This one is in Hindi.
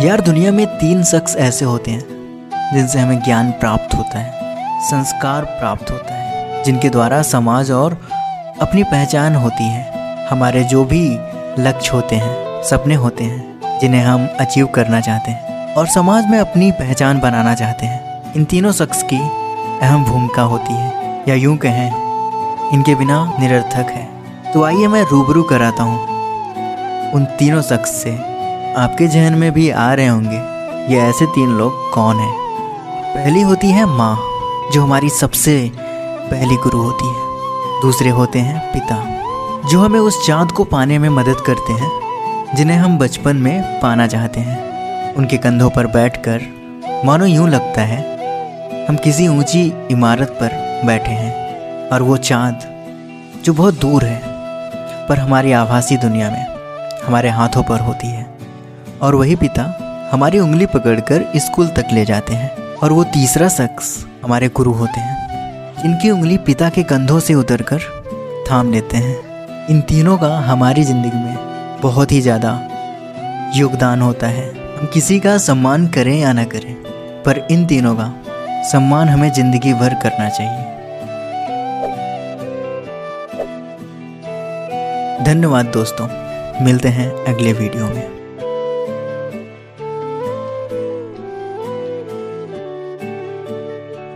यार, दुनिया में तीन शख्स ऐसे होते हैं जिनसे हमें ज्ञान प्राप्त होता है, संस्कार प्राप्त होता है, जिनके द्वारा समाज और अपनी पहचान होती है। हमारे जो भी लक्ष्य होते हैं, सपने होते हैं, जिन्हें हम अचीव करना चाहते हैं और समाज में अपनी पहचान बनाना चाहते हैं, इन तीनों शख्स की अहम भूमिका होती है। या यूँ कहें, इनके बिना निरर्थक है। तो आइए मैं रूबरू कराता हूँ उन तीनों शख्स से आपके जहन में भी आ रहे होंगे, ये ऐसे तीन लोग कौन हैं? पहली होती है माँ, जो हमारी सबसे पहली गुरु होती है। दूसरे होते हैं पिता, जो हमें उस चाँद को पाने में मदद करते हैं, जिन्हें हम बचपन में पाना चाहते हैं। उनके कंधों पर बैठकर, मानो यूँ लगता है, हम किसी ऊँची इमारत पर बैठे हैं, और वो चाँद, जो बहुत दूर है, पर हमारी आभासी दुनिया में, हमारे हाथों पर होती है। और वही पिता हमारी उंगली पकड़कर स्कूल तक ले जाते हैं और वो तीसरा शख्स हमारे गुरु होते हैं। जिनकी उंगली पिता के कंधों से उतरकर थाम लेते हैं। इन तीनों का हमारी ज़िंदगी में बहुत ही ज़्यादा योगदान होता है। हम किसी का सम्मान करें या ना करें, पर इन तीनों का सम्मान हमें ज़िंदगी भर करना चाहिए। धन्यवाद दोस्तों, मिलते हैं अगले वीडियो में।